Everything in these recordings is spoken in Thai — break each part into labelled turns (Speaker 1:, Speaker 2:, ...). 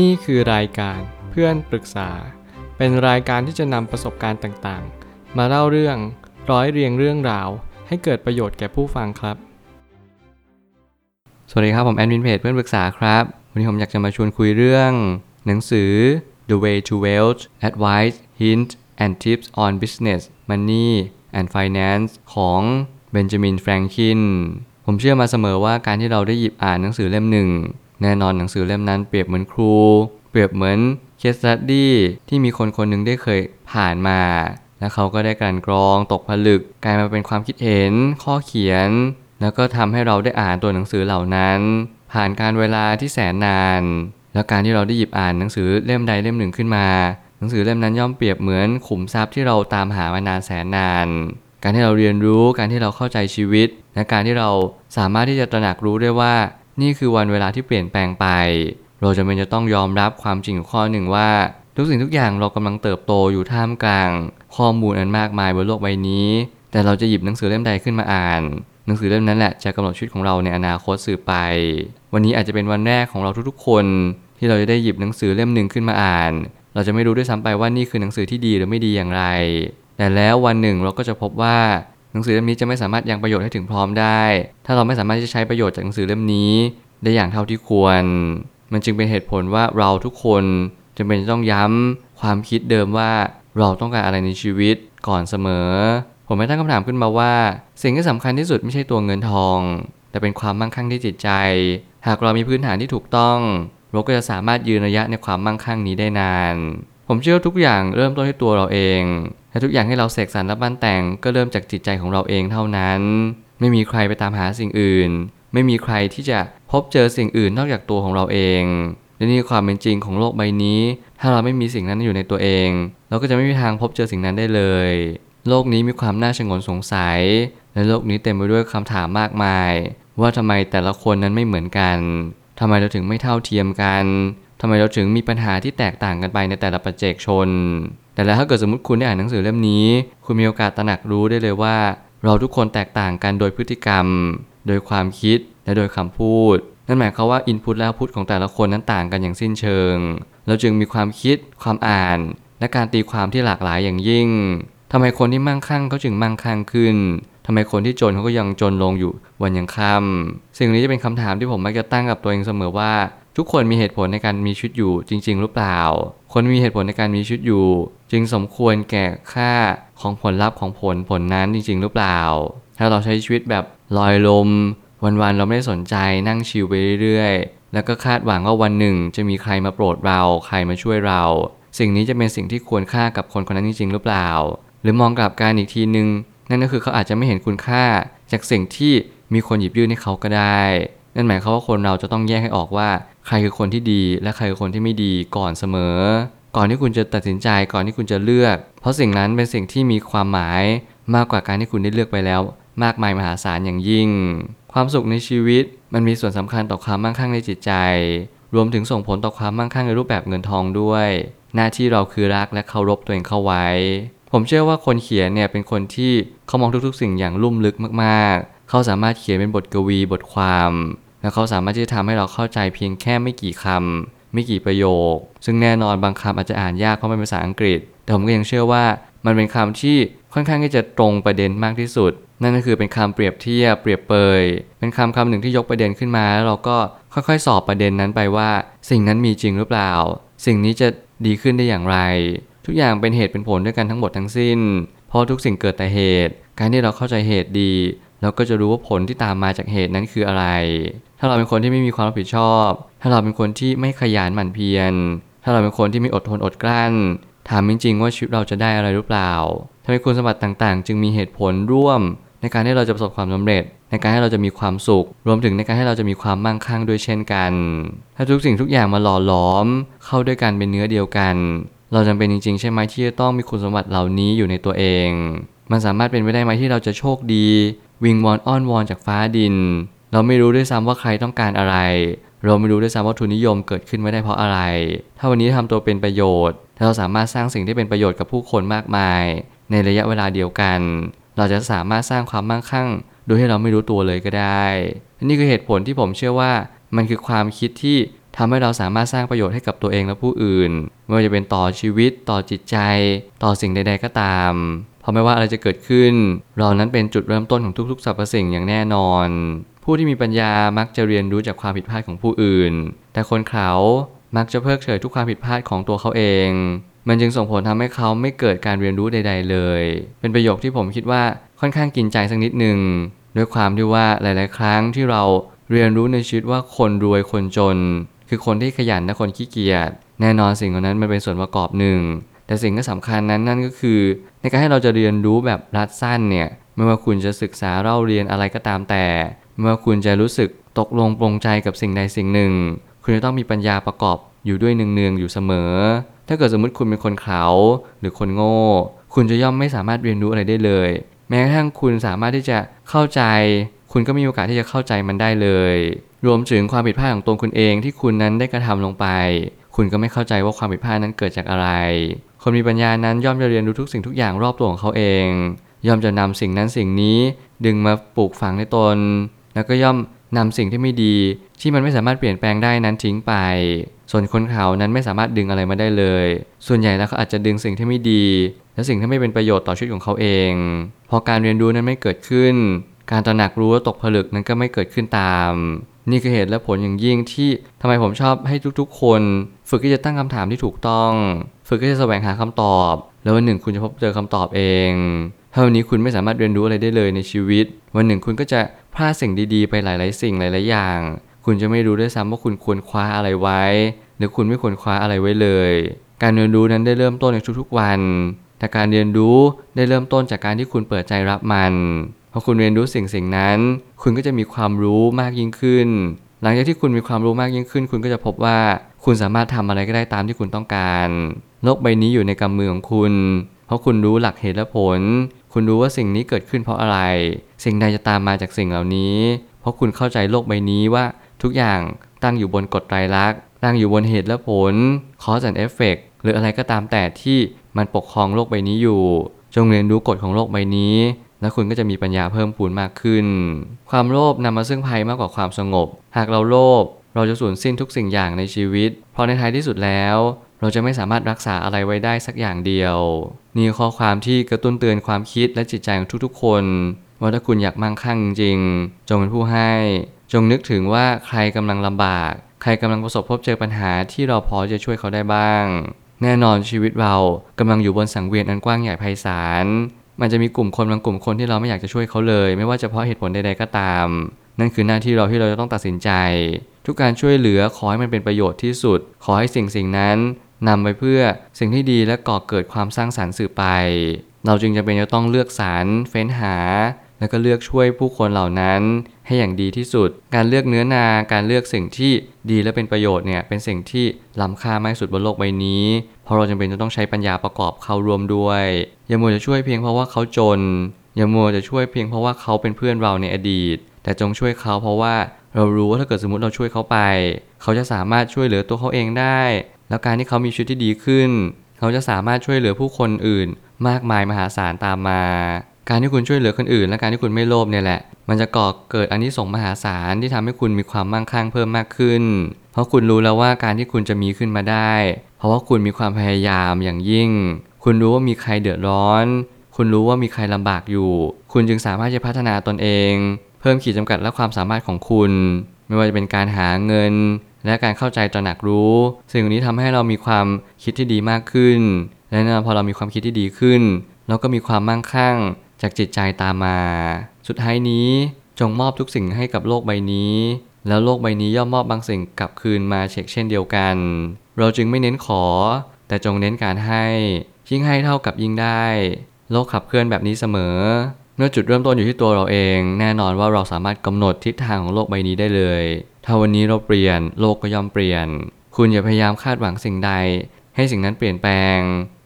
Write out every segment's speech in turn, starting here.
Speaker 1: นี่คือรายการเพื่อนปรึกษา เป็นรายการที่จะนำประสบการณ์ต่างๆ มาเล่าเรื่องร้อยเรียงเรื่องราว ให้เกิดประโยชน์แก่ผู้ฟังครับ
Speaker 2: สวัสดีครับผมแอดมินเพจเพื่อนปรึกษาครับ วันนี้ผมอยากจะมาชวนคุยเรื่อง หนังสือ The Way to Wealth Advice Hint and Tips on Business Money and Finance ของเบนจามินแฟรงคินผมเชื่อมาเสมอว่าการที่เราได้หยิบอ่านหนังสือเล่มหนึ่ง แน่นอนหนังสือเล่มนั้นเปรียบเหมือนครู เปรียบเหมือนเคสตัดดี้ที่มีคนคนหนึ่งได้เคยผ่านมา แล้วเขาก็ได้กลั่นกรองตกผลึก กลายมาเป็นความคิดเห็น ข้อเขียน แล้วก็ทำให้เราได้อ่านตัวหนังสือเหล่านั้น ผ่านการเวลาที่แสนนาน แล้วการที่เราได้หยิบอ่านหนังสือเล่มใดเล่มหนึ่งขึ้นมา หนังสือเล่มนั้นย่อมเปรียบเหมือนขุมทรัพย์ที่เราตามหามานานแสนนาน การที่เราเรียนรู้การที่เราเข้าใจชีวิต และการที่เราสามารถที่จะตระหนักรู้ได้ว่า นี่คือวันเวลาที่เปลี่ยนแปลงไป เราจะเป็นจะต้องยอมรับความจริงข้อหนึ่งว่า ทุกสิ่งทุกอย่างเรากำลังเติบโตอยู่ท่ามกลาง ข้อมูลอันมากมายบนโลกใบนี้ แต่เราจะหยิบหนังสือเล่มใดขึ้นมาอ่าน หนังสือเล่มนั้นแหละจะกำหนดชีวิตของเราในอนาคตสืบไป วันนี้อาจจะเป็นวันแรกของเราทุกๆ คน ที่เราจะได้หยิบหนังสือเล่มหนึ่งขึ้นมาอ่าน เราจะไม่รู้ด้วยซ้ำไปว่านี่คือหนังสือที่ดีหรือไม่ดีอย่างไร แต่แล้ววันหนึ่งเราก็จะพบว่า หนังสือเล่มนี้จะไม่สามารถยังประโยชน์ให้ถึงพร้อมได้ ถ้าเราไม่สามารถที่จะใช้ประโยชน์จากหนังสือเล่มนี้ ได้อย่างเท่าที่ควร มันจึงเป็นเหตุผลว่าเราทุกคนจำเป็นต้องย้ำความคิดเดิมว่าเราต้องการอะไรในชีวิตก่อนเสมอ ผมไม่ตั้งคำถามขึ้นมาว่า สิ่งที่สำคัญที่สุดไม่ใช่ตัวเงินทอง แต่เป็นความมั่งคั่งที่จิตใจ หากเรามีพื้นฐานที่ถูกต้อง เราก็จะสามารถยืนระยะในความมั่งคั่งนี้ได้นาน ผมเชื่อทุกอย่างเริ่มต้นที่ตัวเราเอง และทุกอย่างให้เราเสกสรรและบ้านแต่งก็เริ่มจากจิตใจของเราเองเท่านั้น ไม่มีใครไปตามหาสิ่งอื่น ไม่มีใครที่จะพบเจอสิ่งอื่นนอกจากตัวของเราเองและนี่ความเป็นจริงของโลกใบนี้ ถ้าเราไม่มีสิ่งนั้นอยู่ในตัวเอง เราก็จะไม่มีทางพบเจอสิ่งนั้นได้เลย โลกนี้มีความน่าชงนสงสัย และโลกนี้เต็มไปด้วยคำถามมากมาย ว่าทำไมแต่ละคนนั้นไม่เหมือนกันทำไมเราถึงไม่เท่าเทียมกัน ทำไมเราถึงมีปัญหาที่แตกต่างกันไปในแต่ละปัจเจกชน แต่แล้วถ้าเกิดสมมติคุณได้อ่านหนังสือเล่มนี้ คุณมีโอกาสตระหนักรู้ได้เลยว่า เราทุกคนแตกต่างกันโดยพฤติกรรม โดยความคิดและโดยคำพูด นั่นหมายความว่าอินพุตและพุตของแต่ละคนนั้นต่างกันอย่างสิ้นเชิง เราจึงมีความคิด ความอ่าน และการตีความที่หลากหลายอย่างยิ่งทำไมคนที่มั่งคั่งเขาจึงมั่งคั่งขึ้นทำไมคนที่จนเขาก็ยังจนลงอยู่วันยังค่ำสิ่งนี้จะเป็นคำถามที่ผมมักจะตั้งกับตัวเองเสมอว่า ทุกคนมีเหตุผลในการมีชีวิตอยู่จริง ๆ หรือเปล่า คนมีเหตุผลในการมีชีวิตอยู่ จึงสมควรแก่ค่าของผลลัพธ์ของผลผลนั้นจริง ๆ หรือเปล่า ถ้าเราใช้ชีวิตแบบลอยลม วันๆเราไม่ได้สนใจนั่งชิลไปเรื่อยๆ แล้วก็คาดหวังว่าวันหนึ่งจะมีใครมาโปรดเราใครมาช่วยเรา สิ่งนี้จะเป็นสิ่งที่ควรค่ากับคนคนนั้นจริง ๆ หรือเปล่า หรือมองกลับการอีกทีนึง นั่นก็คือเขาอาจจะไม่เห็นคุณค่า จากสิ่งที่มีคนหยิบยื่นให้เขาก็ได้ นั่นหมายความว่าคนเราจะต้องแยกให้ออกว่า ใครคือคนที่ดี และใครคือคนที่ไม่ดีก่อนเสมอ ก่อนที่คุณจะตัดสินใจก่อนที่คุณจะเลือก เพราะสิ่งนั้นเป็นสิ่งที่มีความหมายมากกว่าการที่คุณได้เลือกไปแล้ว มากมายมหาศาลอย่างยิ่ง ความสุขในชีวิตมันมีส่วนสำคัญต่อความมั่งคั่งในจิตใจ รวมถึงส่งผลต่อความมั่งคั่งในรูปแบบเงินทองด้วย หน้าที่เราคือรักและเคารพตัวเองเข้าไว้ ผมเชื่อว่าคนเขียนเนี่ยเป็นคนที่เขามองทุกๆ สิ่งอย่างลุ่มลึกมากๆ เขาสามารถเขียนเป็นบทกวีบทความ และเขาสามารถที่จะทำให้เราเข้าใจเพียงแค่ไม่กี่คำไม่กี่ประโยค ซึ่งแน่นอนบางคำอาจจะอ่านยากเพราะมันเป็นภาษาอังกฤษ แต่ผมก็ยังเชื่อว่ามันเป็นคำที่ค่อนข้างที่จะตรงประเด็นมากที่สุด นั่นก็คือเป็นคำเปรียบเทียบเปรียบเปย เป็นคำคำหนึ่งที่ยกประเด็นขึ้นมา แล้วเราก็ค่อยๆ สอบประเด็นนั้นไปว่า สิ่งนั้นมีจริงหรือเปล่า สิ่งนี้จะดีขึ้นได้อย่างไร ทุกอย่างเป็นเหตุเป็นผลด้วยกันทั้งหมดทั้งสิ้น เพราะทุกสิ่งเกิดแต่เหตุ การที่เราเข้าใจเหตุดี เราก็จะรู้ว่าผลที่ตามมาจากเหตุนั้นคืออะไร ถ้าเราเป็นคนที่ไม่มีความรับผิดชอบ ถ้าเราเป็นคนที่ไม่ขยันหมั่นเพียร ถ้าเราเป็นคนที่ไม่อดทนอดกลั้น ถามจริงๆว่าชีวิตเราจะได้อะไรหรือเปล่าทำไมคุณสมบัติต่างๆ จึงมีเหตุผลร่วม ในการที่เราจะประสบความสำเร็จ ในการให้เราจะมีความสุข รวมถึงในการให้เราจะมีความมั่งคั่งด้วยเช่นกัน ถ้าทุกสิ่งทุกอย่างมาหล่อหลอม เข้าด้วยกันเป็นเนื้อเดียวกัน เราจำเป็นจริงๆ ใช่ไหมที่จะต้องมีคุณสมบัติเหล่านี้อยู่ในตัวเอง มันสามารถเป็นไปได้ไหมที่เราจะโชคดี วิงวอนอ้อนวอนจากฟ้าดิน เราไม่รู้ด้วยซ้ำว่าใครต้องการอะไร เราไม่รู้ด้วยซ้ำว่าทุนนิยมเกิดขึ้นไม่ได้เพราะอะไร ถ้าวันนี้ทำตัวเป็นประโยชน์ ถ้าเราสามารถสร้างสิ่งที่เป็นประโยชน์กับผู้คนมากมาย ในระยะเวลาเดียวกัน เราจะสามารถสร้างความมั่งคั่ง โดยที่เราไม่รู้ตัวเลยก็ได้ นี่คือเหตุผลที่ผมเชื่อว่า มันคือความคิดที่ทำให้เราสามารถสร้างประโยชน์ให้กับตัวเองและผู้อื่น ไม่ว่าจะเป็นต่อชีวิต ต่อจิตใจ ต่อสิ่งใด ๆ ก็ตาม เพราะไม่ว่าอะไรจะเกิดขึ้น เรานั้นเป็นจุดเริ่มต้นของทุกๆสรรพสิ่งอย่างแน่นอน ผู้ที่มีปัญญามักจะเรียนรู้จากความผิดพลาดของผู้อื่น แต่คนเขามักจะเพิกเฉยทุกความผิดพลาดของตัวเขาเอง มันจึงส่งผลทำให้เขาไม่เกิดการเรียนรู้ใด ๆ เลย เป็นประโยคที่ผมคิดว่าค่อนข้างกินใจสักนิดหนึ่งด้วยความที่ว่าหลาย ๆ ครั้งที่เราเรียนรู้ในชีวิตว่าคนรวยคนจน คือคนที่ขยันและคนขี้เกียจแน่นอนสิ่งเหล่านั้นมันเป็นส่วนประกอบหนึ่ง แต่สิ่งที่สำคัญนั้นนั่นก็คือ ในการให้เราจะเรียนรู้แบบรัดสั้นเนี่ยไม่ว่าคุณจะศึกษาเล่าเรียนอะไรก็ตามแต่ไม่ว่าคุณจะรู้สึกตกลงปรงใจกับสิ่งใดสิ่งหนึ่ง คุณจะต้องมีปัญญาประกอบอยู่ด้วยเนืองๆอยู่เสมอ ถ้าเกิดสมมติคุณเป็นคนเขาหรือคนโง่ คุณจะย่อมไม่สามารถเรียนรู้อะไรได้เลย แม้กระทั่งคุณสามารถที่จะเข้าใจ คุณก็มีโอกาสที่จะเข้าใจมันได้เลย รวมถึงความผิดพลาดของตัวคุณเองที่คุณนั้นได้กระทำลงไป คุณก็ไม่เข้าใจว่าความผิดพลาดนั้นเกิดจากอะไร คนมีปัญญานั้นย่อมจะเรียนรู้ทุกสิ่งทุกอย่างรอบตัวของเขาเอง ย่อมจะนำสิ่งนั้นสิ่งนี้ดึงมาปลูกฝังในตน แล้วก็ย่อมนำสิ่งที่ไม่ดี ที่มันไม่สามารถเปลี่ยนแปลงได้นั้นทิ้งไป ส่วนคนเขานั้นไม่สามารถดึงอะไรมาได้เลย ส่วนใหญ่แล้วเขาอาจจะดึงสิ่งที่ไม่ดี และสิ่งที่ไม่เป็นประโยชน์ต่อชีวิตของเขาเอง พอการเรียนรู้นั้นไม่เกิดขึ้น การตระหนักรู้และตกผลึกนั้นก็ไม่เกิดขึ้นตาม นี่คือเหตุและผลอย่างยิ่งที่ทำไมผมชอบให้ทุกๆ คน ฝึกที่จะตั้งคำถามที่ถูกต้อง ฝึกที่จะแสวงหาคำตอบ แล้ววันหนึ่งคุณจะพบเจอคำตอบเอง ถ้าวันนี้คุณไม่สามารถเรียนรู้อะไรได้เลยในชีวิต วันหนึ่งคุณก็จะพลาดสิ่งดีๆ ไปหลาย ๆ สิ่งหลาย ๆ อย่าง คุณจะไม่รู้ด้วยซ้ำว่าคุณควรคว้าอะไรไว้ หรือคุณไม่ควรคว้าอะไรไว้เลย การเรียนรู้นั้นได้เริ่มต้นในทุกๆวันแต่การเรียนรู้ได้เริ่มต้นจากการที่คุณเปิดใจรับมันพอคุณเรียนรู้สิ่งสิ่งนั้น คุณก็จะมีความรู้มากยิ่งขึ้น หลังจากที่คุณมีความรู้มากยิ่งขึ้น คุณก็จะพบว่า คุณสามารถทำอะไรก็ได้ตามที่คุณต้องการ โลกใบนี้อยู่ในกำมือของคุณ เพราะคุณรู้หลักเหตุและผล คุณรู้ว่าสิ่งนี้เกิดขึ้นเพราะอะไร สิ่งใดจะตามมาจากสิ่งเหล่านี้ เพราะคุณเข้าใจโลกใบนี้ว่าทุกอย่างตั้งอยู่บนกฎไตรลักษณ์ ตั้งอยู่บนเหตุและผล cause and effect หรืออะไรก็ตามแต่ที่มันปกครองโลกใบนี้อยู่ จงเรียนรู้กฎของโลกใบนี้ แล้วคุณก็จะมีปัญญาเพิ่มพูนมากขึ้น ความโลภนำมาซึ่งภัยมากกว่าความสงบ หากเราโลภ เราจะสูญสิ้นทุกสิ่งอย่างในชีวิต เพราะในท้ายที่สุดแล้ว เราจะไม่สามารถรักษาอะไรไว้ได้สักอย่างเดียว นี่ข้อความที่กระตุ้นเตือนความคิดและจิตใจของทุกๆ คนว่าถ้าคุณอยากมั่งคั่งจริงๆจงเป็นผู้ให้ จงนึกถึงว่าใครกำลังลำบาก ใครกำลังประสบพบเจอปัญหาที่เราพอจะช่วยเขาได้บ้าง แน่นอนชีวิตเรากำลังอยู่บนสังเวียนอันกว้างใหญ่ไพศาล มันจะมีกลุ่มคนบางกลุ่มคนที่เราไม่อยากจะช่วยเขาเลย ไม่ว่าจะเพราะเหตุผลใดๆก็ตาม นั่นคือหน้าที่เราที่เราจะต้องตัดสินใจ ทุกการช่วยเหลือขอให้มันเป็นประโยชน์ที่สุด ขอให้สิ่งสิ่งนั้นนำไปเพื่อสิ่งที่ดีและก่อเกิดความสร้างสรรค์สืบไป เราจึงจะเป็นจะต้องเลือกสรรเฟ้นหา แล้วก็เลือกช่วยผู้คนเหล่านั้น ให้อย่างดีที่สุด การเลือกเนื้อนาการเลือกสิ่งที่ดีและเป็นประโยชน์เนี่ยเป็นสิ่งที่ล้ำค่ามากสุดบนโลกใบนี้เพราะเราจำเป็นจะต้องใช้ปัญญาประกอบเข้าร่วมด้วยอย่ามัวจะช่วยเพียงเพราะว่าเขาจนอย่ามัวจะช่วยเพียงเพราะว่าเขาเป็นเพื่อนเราในอดีต แต่จงช่วยเขาเพราะว่า เรารู้ว่าถ้าเกิดสมมติเราช่วยเขาไป เขาจะสามารถช่วยเหลือตัวเขาเองได้ แล้วการที่เขามีชีวิตที่ดีขึ้น เขาจะสามารถช่วยเหลือผู้คนอื่น มากมายมหาศาลตามมา การที่คุณช่วยเหลือคนอื่น และการที่คุณไม่โลภเนี่ยแหละ มันจะก่อเกิดอันนี้ส่งมหาศาลที่ทำให้คุณมีความมั่งคั่งเพิ่มมากขึ้น เพราะคุณรู้แล้วว่าการที่คุณจะมีขึ้นมาได้ เพราะว่าคุณมีความพยายามอย่างยิ่ง คุณรู้ว่ามีใครเดือดร้อน คุณรู้ว่ามีใครลำบากอยู่ คุณจึงสามารถจะพัฒนาตนเอง เพิ่มขีดจำกัดและความสามารถของคุณ ไม่ว่าจะเป็นการหาเงิน และการเข้าใจตระหนักรู้ สิ่งนี้ทำให้เรามีความคิดที่ดีมากขึ้น และน่นอนพอเรามีความคิดที่ดีขึ้น เราก็มีความมั่งคั่งจากจิตใจตามมา สุดท้ายนี้จงมอบทุกสิ่งให้กับโลกใบนี้ แล้วโลกใบนี้ย่อมมอบบางสิ่งกลับคืนมาเช็คเช่นเดียวกัน เราจึงไม่เน้นขอ แต่จงเน้นการให้ ยิ่งให้เท่ากับยิ่งได้ โลกขับเคลื่อนแบบนี้เสมอ เมื่อจุดเริ่มต้นอยู่ที่ตัวเราเอง แน่นอนว่าเราสามารถกำหนดทิศทางของโลกใบนี้ได้เลย ถ้าวันนี้เราเปลี่ยนโลกก็ย่อมเปลี่ยน คุณอย่าพยายามคาดหวังสิ่งใด ให้สิ่งนั้นเปลี่ยนแปลง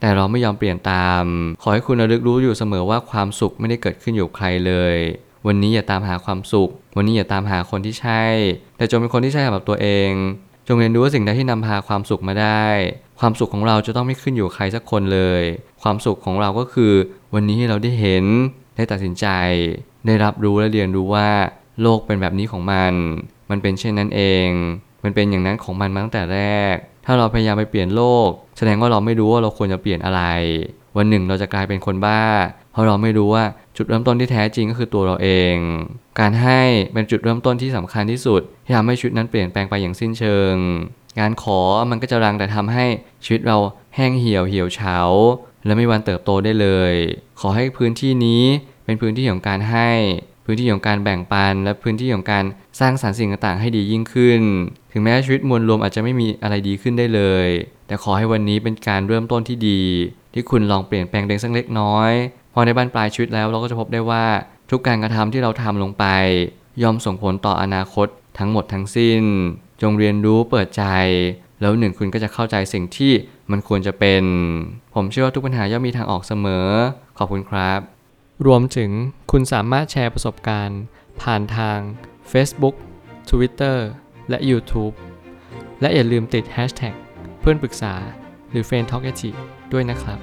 Speaker 2: แต่เราไม่ยอมเปลี่ยนตาม ขอให้คุณระลึกรู้อยู่เสมอว่าความสุขไม่ได้เกิดขึ้นอยู่ใครเลย วันนี้อย่าตามหาความสุข วันนี้อย่าตามหาคนที่ใช่ แต่จงเป็นคนที่ใช่สำหรับตัวเอง จงเรียนรู้ว่าสิ่งใดที่นำพาความสุขมาได้ ความสุขของเราจะต้องไม่ขึ้นอยู่ใครสักคนเลย ความสุขของเราก็คือ วันนี้ที่เราได้เห็น ได้ตัดสินใจ ได้รับรู้และเรียนรู้ว่า โลกเป็นแบบนี้ของมัน มันเป็นเช่นนั้นเอง มันเป็นอย่างนั้นของมันมาตั้งแต่แรก ถ้าเราพยายามไปเปลี่ยนโลก แสดงว่าเราไม่รู้ว่าเราควรจะเปลี่ยนอะไร วันหนึ่งเราจะกลายเป็นคนบ้า เพราะเราไม่รู้ว่าจุดเริ่มต้นที่แท้จริงก็คือตัวเราเอง การให้เป็นจุดเริ่มต้นที่สำคัญที่สุดที่ทำให้ชีวิตนั้นเปลี่ยนแปลงไปอย่างสิ้นเชิงการขอมันก็จะรังแต่ทำให้ชีวิตเราแห้งเหี่ยวเหี่ยวเฉา และไม่วันเติบโตได้เลย ขอให้พื้นที่นี้เป็นพื้นที่ของการให้ พื้นที่ของการแบ่งปัน และพื้นที่ของการสร้างสรรค์สิ่งต่างๆ ให้ดียิ่งขึ้น ถึงแม้ชีวิตมวลรวมอาจจะไม่มีอะไรดีขึ้นได้เลย แต่ขอให้วันนี้เป็นการเริ่มต้นที่ดี ที่คุณลองเปลี่ยนแปลงตัวเองสักเล็กน้อย พอในบ้านปลายชีวิตแล้วเราก็จะพบได้ว่าทุกการกระทำที่เราทำลงไป ย่อมส่งผลต่ออนาคตทั้งหมดทั้งสิ้น จงเรียนรู้เปิดใจ แล้วหนึ่งคุณก็จะเข้าใจสิ่งที่มันควรจะเป็น ผมเชื่อว่าทุกปัญหาย่อมมีทางออกเสมอ ขอบคุณครับ
Speaker 1: รวมถึงคุณสามารถแชร์ประสบการณ์ ผ่านทาง Facebook Twitter และ YouTube และอย่าลืมติด Hashtag เพื่อนปรึกษาหรือ f r ร e n d t a l k ด้วยนะครับ